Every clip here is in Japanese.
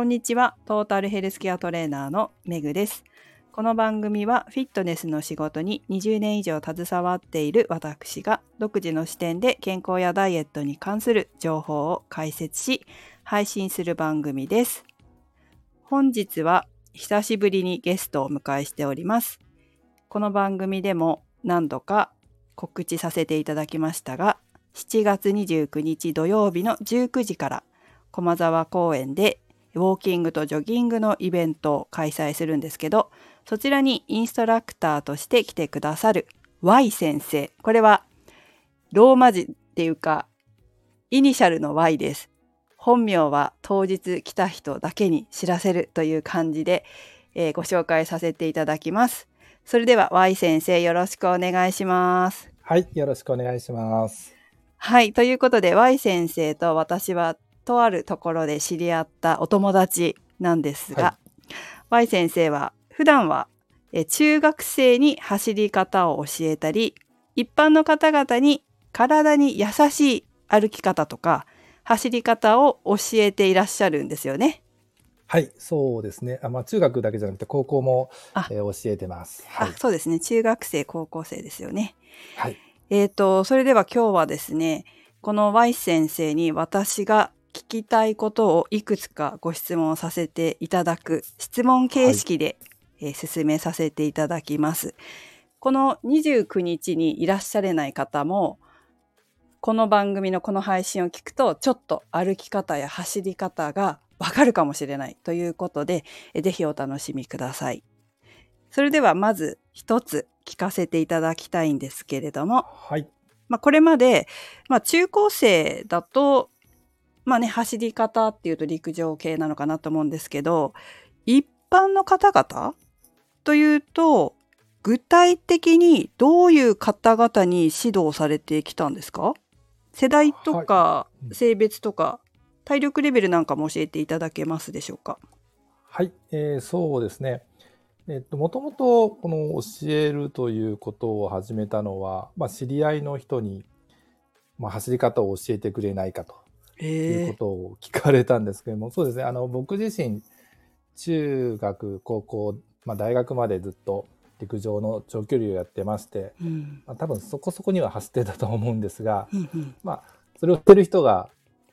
こんにちは。トータルヘルスケアトレーナーのメグです。この番組はフィットネスの仕事に20年以上携わっている私が独自の視点で健康やダイエットに関する情報を解説し配信する番組です。本日は久しぶりにゲストをお迎えしております。この番組でも何度か告知させていただきましたが、7月29日土曜日の19時から駒沢公園でウォーキングとジョギングのイベントを開催するんですけど、そちらにインストラクターとして来てくださる Y 先生。これはローマ字っていうか、イニシャルの Y です。本名は当日来た人だけに知らせるという感じで、えーご紹介させていただきます。それでは Y 先生よろしくお願いします。はい、よろしくお願いします。はい。ということで Y 先生と私はとあるところで知り合ったお友達なんですが、は Y 先生は普段はえ中学生に走り方を教えたり、一般の方々に体に優しい歩き方とか走り方を教えていらっしゃるんですよね。はい、そうですね。あまあ、中学だけじゃなくて高校も、あえー教えてます。はいあ、。そうですね。中学生、高校生ですよね。はい。えー、と、それでは今日はですね、この Y 先生に私が聞きたいことをいくつかご質問させていただく質問形式で、えー進めさせていただきます。この29日にいらっしゃれない方も、この番組のこの配信を聞くと、ちょっと歩き方や走り方がわかるかもしれないということで、えぜひお楽しみください。それではまず一つ聞かせていただきたいんですけれども、はい。まあ、これまで、まあ、中高生だと、まあね、走り方っていうと陸上系なのかなと思うんですけど、一般の方々というと、具体的にどういう方々に指導されてきたんですか？世代とかうん。性別とか、体力レベルなんかも教えていただけますでしょうか？はい、えーそうですね。えっと、もともと、この教えるということを始めたのは、まあ、知り合いの人に、まあ、走り方を教えてくれないかというえことを聞かれたんですけども、そうですね。あの、僕自身、中学、高校、まあ、大学までずっと陸上の長距離をやってまして、うん。まあ、多分そこそこには走ってたと思うんですが、うんうん。まあ、それをしてる人が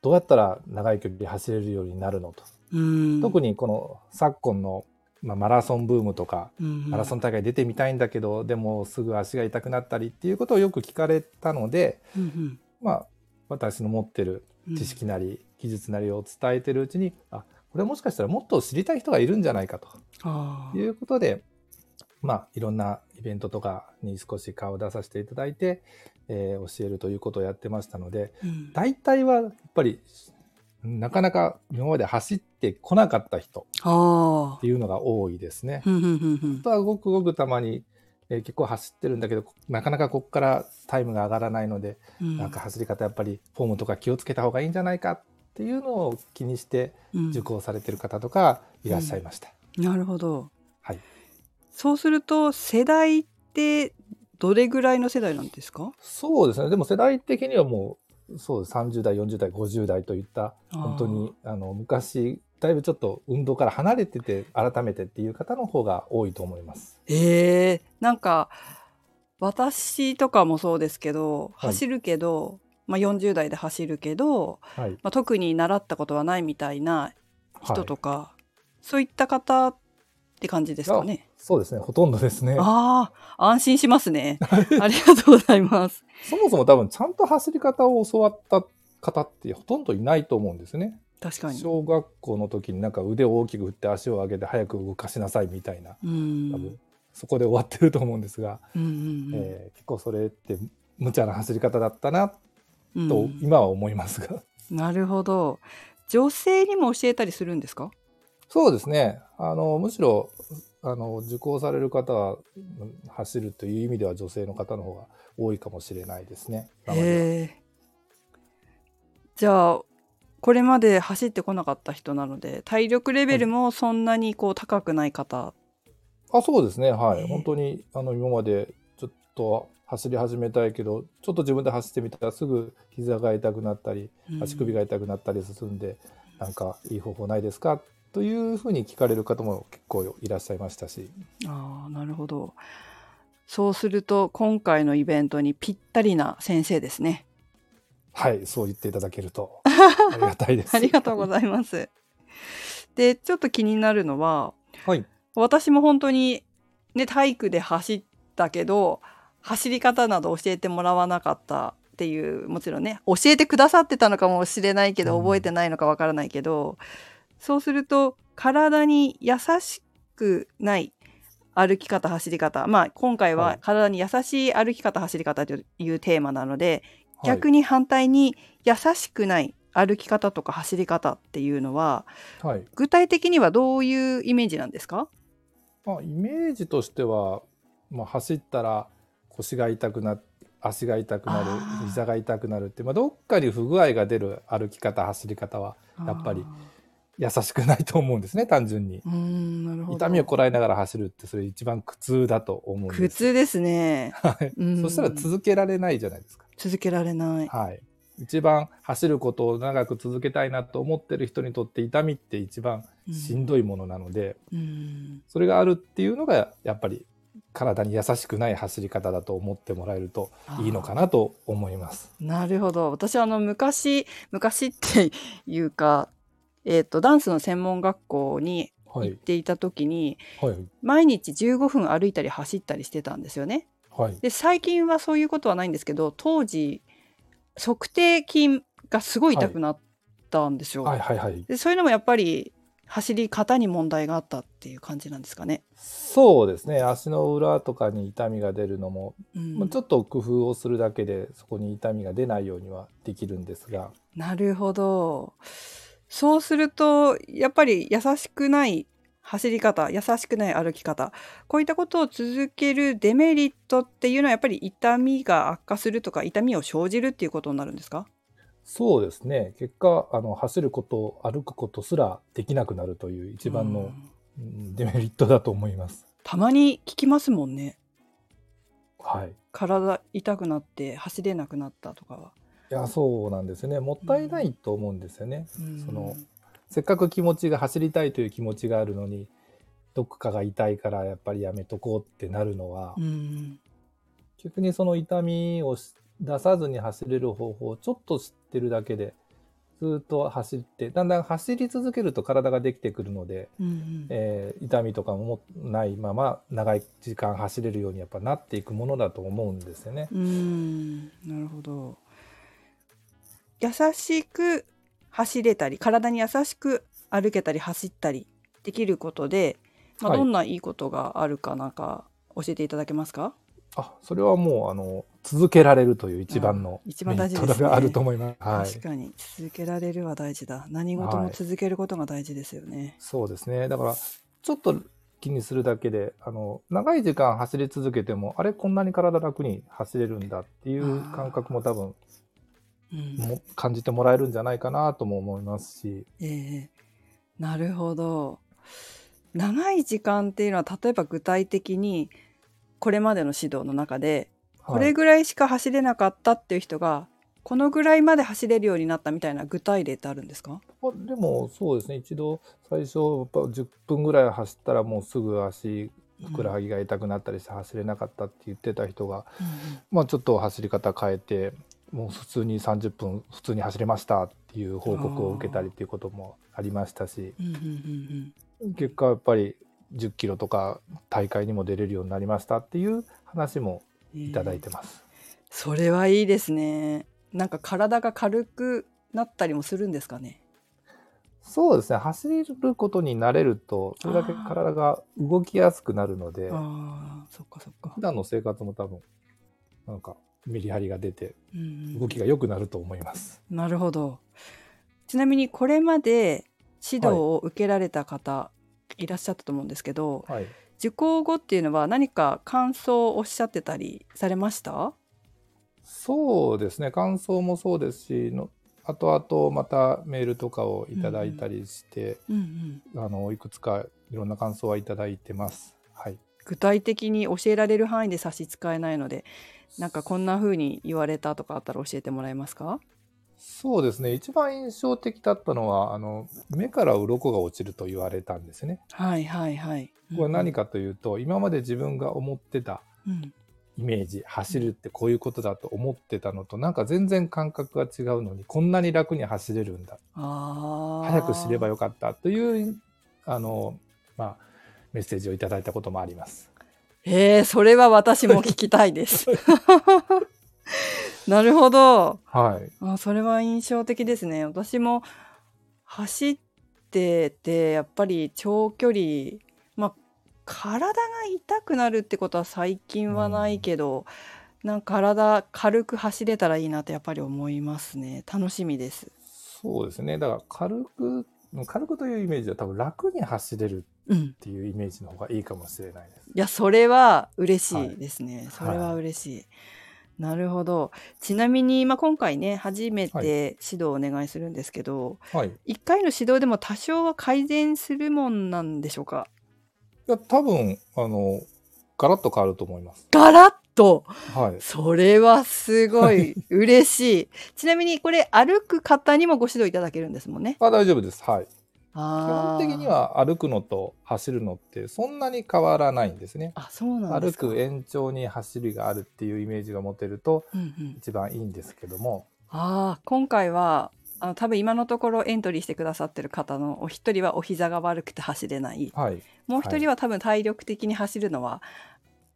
どうやったら長い距離走れるようになるのと。うん。特にこの昨今の、まあ、マラソンブームとか、うん。マラソン大会出てみたいんだけど、でもすぐ足が痛くなったりっていうことをよく聞かれたので、うんうん。まあ、私の持ってる知識なり技術なりを伝えてるうちに、あ、これもしかしたらもっと知りたい人がいるんじゃないかと。いうことで、まあ、いろんなイベントとかに少し顔を出させていただいて、えー教えるということをやってましたので、うん。大体はやっぱりなかなか今まで走ってこなかった人あっていうのが多いですね。あとはごくごくたまに、えー結構走ってるんだけどなかなかここからタイムが上がらないので、うんなんか走り方やっぱりフォームとか気をつけた方がいいんじゃないかっていうのを気にしてうん受講されてる方とかいらっしゃいました。なるほど。はい、そうすると世代ってどれぐらいの世代なんですか？そうですねでも世代的にはもうそうです。30代40代50代といった本当にあの昔だいぶちょっと運動から離れてて改めてっていう方の方が多いと思います。ええなんか私とかもそうですけど、はい。走るけど、まあ40代で走るけど、はい、まあ特に習ったことはないみたいな人はい。とか、そういった方って感じですかね。そうですねほとんどですね。ああ、安心しますね。ありがとうございます。そもそも多分ちゃんと走り方を教わった方ってほとんどいないと思うんですね。確かに。小学校の時になんか腕を大きく振って足を上げて早く動かしなさいみたいなうん。多分そこで終わってると思うんですが、うんうんうんえー結構それって無茶な走り方だったなうんと今は思いますが、なるほど。女性にも教えたりするんですか？そうですねあのむしろあの受講される方はうん走るという意味では女性の方の方が多いかもしれないですね。じゃあこれまで走ってこなかった人なので体力レベルもそんなにこう高くない方。あそうですね。はえー。い本当にあの今までちょっと走り始めたいけどちょっと自分で走ってみたらすぐ膝が痛くなったりうん足首が痛くなったりするんで、なんかいい方法ないですか？っというふうに聞かれる方も結構いらっしゃいましたし。ああ、なるほど。そうすると今回のイベントにぴったりな先生ですね。はい、そう言っていただけると ありがたいです。ありがとうございます。で、ちょっと気になるのは、はい。私も本当にね、体育で走ったけど、走り方など教えてもらわなかったっていう、もちろんね、教えてくださってたのかもしれないけど、うん覚えてないのかわからないけど、そうすると、体に優しくない歩き方、走り方。まあ、今回ははい体に優しい歩き方、走り方というテーマなので、逆に。に反対に優しくない歩き方とか走り方っていうのははい。具体的にはどういうイメージなんですか？まあ、イメージとしては、まあ、走ったら腰が痛くな足が痛くなる膝が痛くなるって、まあ、どっかに不具合が出る歩き方走り方はやっぱり優しくないと思うんですね単純に。痛みをこらえながら走るってそれ一番苦痛だと思うんです。苦痛ですね。はい。うん。そしたら続けられないじゃないですか。続けられない。はい。一番走ることを長く続けたいなと思ってる人にとって痛みって一番しんどいものなので、うん。それがあるっていうのがやっぱり体に優しくない走り方だと思ってもらえるといいのかなと思います。なるほど。私あの昔昔っていうかえっ、とダンスの専門学校にはい。行っていた時に、はい。毎日15分歩いたり走ったりしてたんですよね。はい。で最近はそういうことはないんですけど当時測定筋がすごい痛くなったんですよ。はい。はい。はい。でそういうのもやっぱり走り方に問題があったっていう感じなんですかね。そうですね。足の裏とかに痛みが出るのも、うん。まあちょっと工夫をするだけでそこに痛みが出ないようにはできるんですが。なるほど。そうするとやっぱり優しくない走り方優しくない歩き方こういったことを続けるデメリットっていうのはやっぱり痛みが悪化するとか痛みを生じるっていうことになるんですか？そうですね。結果あの走ること歩くことすらできなくなるという一番のデメリットだと思います。たまに聞きますもんね。はい。体痛くなって走れなくなったとかは。いやそうなんですよね。もったいないと思うんですよね。うん。そのせっかく気持ちが走りたいという気持ちがあるのにどっかが痛いからやっぱりやめとこうってなるのは、うん。逆にその痛みをし出さずに走れる方法をちょっと知ってるだけでずっと走ってだんだん走り続けると体ができてくるので、うんうん。えー痛みとかもないまま長い時間走れるようにやっぱなっていくものだと思うんですよね。うん。なるほど優しく走れたり体に優しく歩けたり走ったりできることで、まあ、はい。どんないいことがあるかなんか教えていただけますか、あそれはもうあの続けられるという一番のあ一番メリ大事ですね。ットがあると思います。はい。確かに続けられるは大事だ。何事も続けることが大事ですよね、そうですね。だから、ちょっと気にするだけで、あの、長い時間走り続けても、あれ、こんなに体楽に走れるんだっていう感覚も多分、うんも感じてもらえるんじゃないかなとも思いますし、ええ。なるほど。長い時間っていうのは例えば具体的にこれまでの指導の中でこはい。れぐらいしか走れなかったっていう人がこのぐらいまで走れるようになったみたいな具体例ってあるんですか？あでも、そうですね。一度、最初、やっぱ10分ぐらい走ったら、もうすぐ足、ふくらはぎが痛くなったりして走れなかったって言ってた人が、まあ、ちょっと走り方変えて、もう普通に30分普通に走れましたっていう報告を受けたりっていうこともありましたし、結果やっぱり10キロとか大会にも出れるようになりましたっていう話もうんいただいてます。それはいいですね。なんか体が軽くなったりもするんですかね？そうですね。走ることに慣れるとそれだけ体が動きやすくなるのでああそっかそっか。普、段の生活も多分なんかメリハリが出てうんうん。動きが良くなると思います。なるほど。ちなみにこれまで指導を受けられた方い。らっしゃったと思うんですけど、はい、受講後っていうのは何か感想をおっしゃってたりされました？そうですね。感想もそうですしの後々またメールとかをいただいたりして、うんうん。あのいくつかいろんな感想はいただいてます。はい。具体的に教えられる範囲で差し支えないのでなんかこんな風に言われたとかあったら教えてもらえますか？そうですね。一番印象的だったのは、あの、目から鱗が落ちると言われたんですね。はいはいはい。これ何かというと、今まで自分が思ってたうんイメージ、走るってこういうことだと思ってたのと、なんか全然感覚が違うのに、こんなに楽に走れるんだ。ああ。早く知ればよかったという、あの、まあ、メッセージをいただいたこともあります。えー、それは私も聞きたいです。なるほど。はい。あそれは印象的ですね。私も走っててやっぱり長距離、まあ、体が痛くなるってことは最近はないけど、なんか体軽く走れたらいいなってやっぱり思いますね。楽しみです。そうですね。だから軽く、軽くというイメージは多分楽に走れるうんっ。ていうイメージの方がいいかもしれないです。いや、それは嬉しはいいですね。いそれは嬉しい。なるほど。ちなみに、まあ、今回ね、初めはいて指導をお願いするんですけど、はい。回の指導でも多少は改善するもんなんでしょうか？や、多分、あの、ガラッと変わると思います。ガラッと？はい。それはすごい 嬉しい。ちなみにこれ歩く方にもご指導いただけるんですもんね。あ、大丈夫です。はい。基本的に。は歩くのと走るのってそんなに変わらないんですね。あ、そうなんで歩。く延長に走りがあるっていうイメージが持てるとうんうん、一番いいんですけども、ああ、今回はあの多分今のところエントリーしてくださってる方のお一人はお膝が悪くて走れない。はい。もう一人は多分体力的に走るのは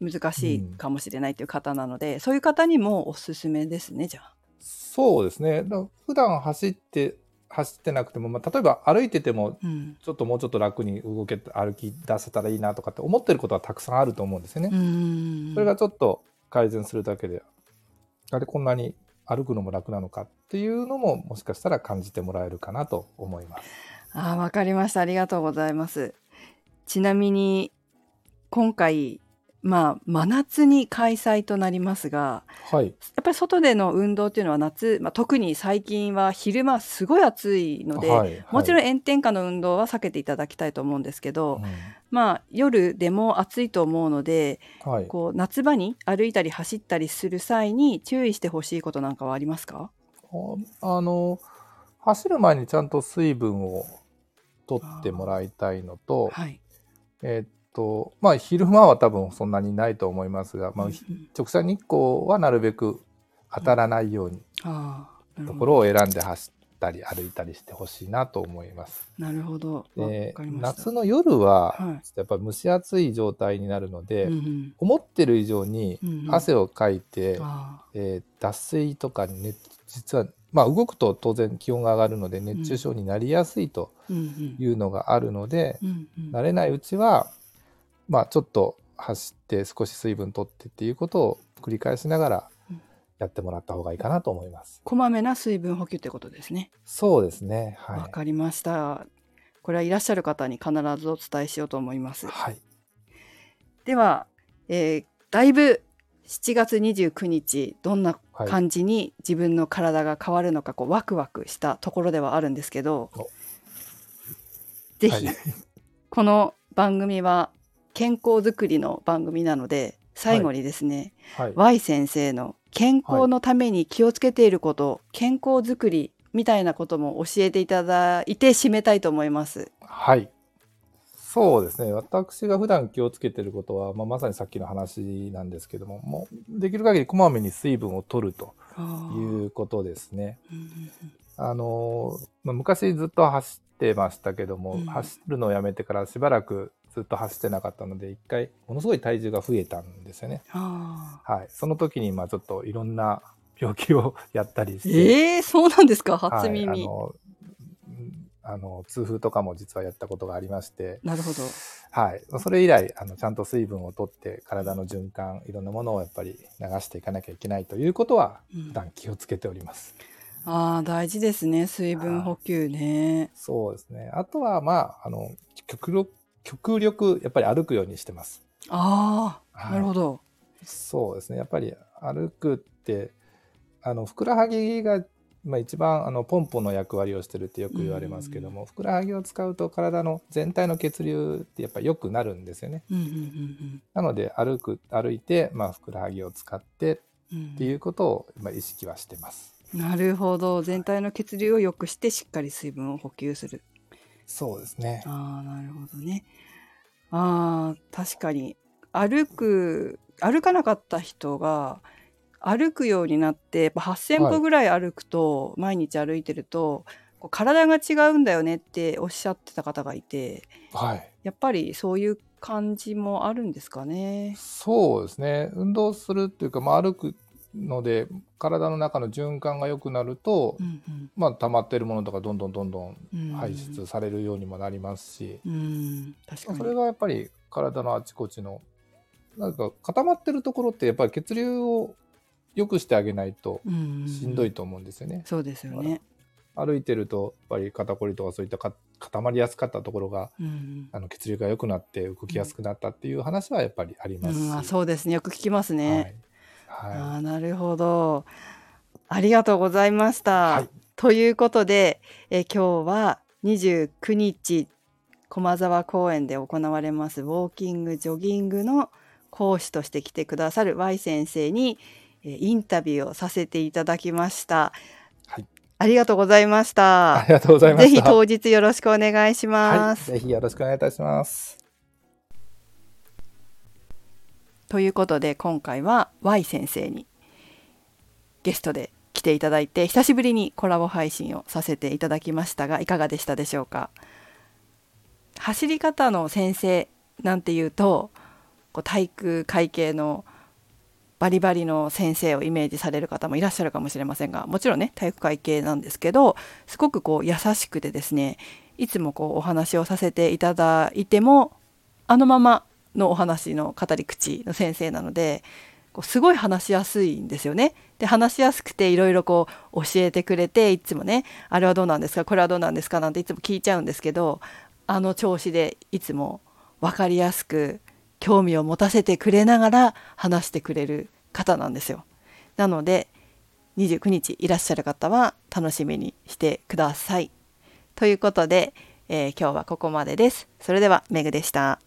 難しいかもしれないという方なので、そういう方にもおすすめですね、じゃあ。そうですね。普段走って、走ってなくても、まあ、例えば歩いてても、うん。ちょっともうちょっと楽に動け、歩き出せたらいいなとかって思ってることはたくさんあると思うんですよね。それがちょっと改善するだけで、あれこんなに歩くのも楽なのかっていうのももしかしたら感じてもらえるかなと思います。ああ、わかりました。ありがとうございます。ちなみに、今回、まあ、真夏に開催となりますが、はい。やっぱり外での運動っていうのは夏、まあ、特に最近は昼間すごい暑いので、はい、もちろんん、炎天下の運動は避けていただきたいと思うんですけど、うまあ、夜でも暑いと思うので、んはい。こう夏場に歩いたり走ったりする際に注意してほしいことなんかはありますか？あの、走る前にちゃんと水分を取ってもらいたいのと、はい。えっと、まあ、昼間は多分そんなにないと思いますが、まあ、うん直射日光はなるべく当たらないようにと。ころを選んで走ったり歩いたりしてほしいなと思います。なるほど。夏の夜ははい。やっぱ蒸し暑い状態になるので、うんうん。思ってる以上にうんうん。汗をかいて、あえー脱水とかに熱実はまあ動くと当然気温が上がるので熱中症になりやすいというのがあるので、うんうん。慣れないうちはまあちょっと走って少し水分取ってっていうことを繰り返しながらうんやってもらった方がいいかなと思います。こまめな水分補給ってことですね。そうですね。わ、はい。かりました。これはいらっしゃる方に必ずお伝えしようと思います。はい。では、えーだいぶ7月29日どんなはい感じに自分の体が変わるのかこうワクワクしたところではあるんですけどおぜひ、はいこの番組は健康づくりの番組なので最後にですね、はい。Y 先生の健康のために気をつけていること、健康づくりみたいなことも教えていただいて締めたいと思います。はい。そうですね。私が普段気をつけてることは、まあ、まさにさっきの話なんですけども、もうできる限りこまめに水分を取るとあいーうことですね。あのーまあ、昔ずっと走ってましたけども、うん走るのをやめてからしばらくずっと走ってなかったので、一回ものすごい体重が増えたんですよね。あはい。その時に、まあちょっといろんな病気をやったりしーて、えー、そうなんですか？初はい、耳、あのうんあの痛風とかも実はやったことがありまして、なるほど。はい、それ以来あのちゃんと水分をとって体の循環いろんなものをやっぱり流していかなきゃいけないということはうん普段気をつけております。ああ大事ですね水分補給ね。そうですね。あとはまああの極力極力やっぱり歩くようにしてます。ああ、はいなるほど。そうですね。やっぱり歩くってあのふくらはぎがまあ、一番あのポンポの役割をしてるってよく言われますけども、ふくらはぎを使うと体の全体の血流ってやっぱり良くなるんですよね。うんうんうんなので歩く歩いて、まあ、ふくらはぎを使ってうんうんっていうことを、まあ、意識はしてます。なるほど全体の血流を良くしてしっかり水分を補給するそうですね。ああなるほどねあー確かに歩く歩かなかった人が歩くようになってやっぱ8,000はい歩ぐらい歩くと、毎日歩いてるとこう体が違うんだよねっておっしゃってた方がいてはい。やっぱりそういう感じもあるんですかね。そうですね。運動するっていうか、まあ、歩くので、体の中の循環が良くなると、うんうん。まあ、溜まってるものとかどんどんどんどんうん。排出されるようにもなりますし、うん。確かに。それがやっぱり体のあちこちのなんか固まってるところってやっぱり血流を良くしてあげないとうんしんどいと思うんですよね。そうですよね。歩いてるとやっぱり肩こりとかそういったか固まりやすかったところがうん。あの血流が良くなって動きやすくなったっていう話はやっぱりありますし、うん、あそうですね。よく聞きますね。はい、はあーなるほど。ありがとうございました。はいということで、えー今日は29日駒沢公園で行われますウォーキングジョギングの講師として来てくださる Y 先生に、えーインタビューをさせていただきました。はいありがとうございましい、あたり。がとうございました。ぜひ当日よろしくお願いします。はい、ぜひよろしくお願いいたします。ということで今回は Y 先生にゲストで来ていただいて久しぶりにコラボ配信をさせていただきましたがいかがでしたでしょうか？走り方の先生なんていうとこう体育会系のバリバリの先生をイメージされる方もいらっしゃるかもしれませんがもちろんね体育会系なんですけどすごくこう優しくてですねいつもこうお話をさせていただいてもあのままのお話の語り口の先生なのでこうすごい話しやすいんですよね。で話しやすくていろいろこう教えてくれていつもねあれはどうなんですかこれはどうなんですかなんていつも聞いちゃうんですけどあの調子でいつも分かりやすく興味を持たせてくれながら話してくれる方なんですよ。なので29日いらっしゃる方は楽しみにしてください。ということで、えー今日はここまでです。それではメグでした。